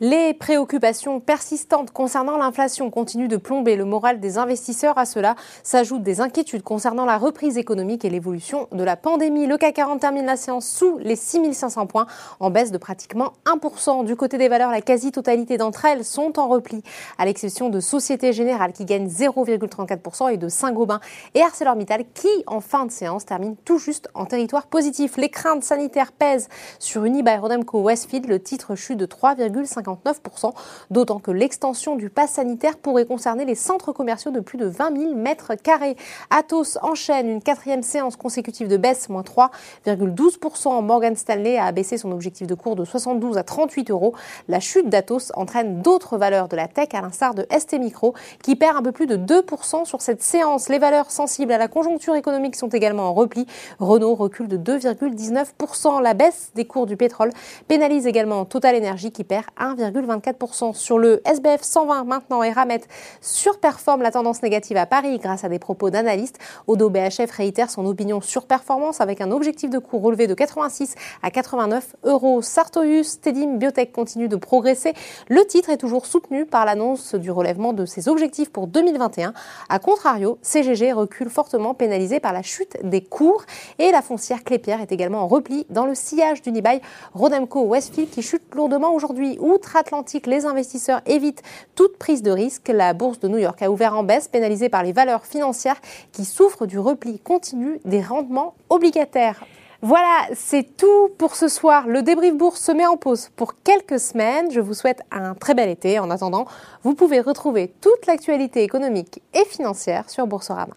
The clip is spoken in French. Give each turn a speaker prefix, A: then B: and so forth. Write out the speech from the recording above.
A: Les préoccupations persistantes concernant l'inflation continuent de plomber le moral des investisseurs. À cela s'ajoutent des inquiétudes concernant la reprise économique et l'évolution de la pandémie. Le CAC 40 termine la séance sous les 6500 points, en baisse de pratiquement 1%. Du côté des valeurs, la quasi-totalité d'entre elles sont en repli, à l'exception de Société Générale qui gagne 0,34% et de Saint-Gobain et ArcelorMittal qui, en fin de séance, termine tout juste en territoire positif. Les craintes sanitaires pèsent sur Unibail Rodamco Westfield. Le titre chute de 3,5 59%, d'autant que l'extension du pass sanitaire pourrait concerner les centres commerciaux de plus de 20 000 mètres carrés. Atos enchaîne une quatrième séance consécutive de baisse, moins 3,12%. Morgan Stanley a abaissé son objectif de cours de 72 à 38 euros. La chute d'Atos entraîne d'autres valeurs de la tech, à l'instar de ST Micro, qui perd un peu plus de 2% sur cette séance. Les valeurs sensibles à la conjoncture économique sont également en repli. Renault recule de 2,19%. La baisse des cours du pétrole pénalise également Total Energy qui perd 1, 1,24% sur le SBF 120 maintenant et Ramet surperforme la tendance négative à Paris grâce à des propos d'analystes. Odo BHF réitère son opinion sur performance avec un objectif de cours relevé de 86 à 89 euros. Sartorius, Tedim Biotech continue de progresser. Le titre est toujours soutenu par l'annonce du relèvement de ses objectifs pour 2021. A contrario, CGG recule fortement pénalisé par la chute des cours et la foncière Clépierre est également en repli dans le sillage d'Unibail Rodamco Westfield qui chute lourdement aujourd'hui. Outre-Atlantique, les investisseurs évitent toute prise de risque. La bourse de New York a ouvert en baisse, pénalisée par les valeurs financières qui souffrent du repli continu des rendements obligataires. Voilà, c'est tout pour ce soir. Le débrief bourse se met en pause pour quelques semaines. Je vous souhaite un très bel été. En attendant, vous pouvez retrouver toute l'actualité économique et financière sur Boursorama.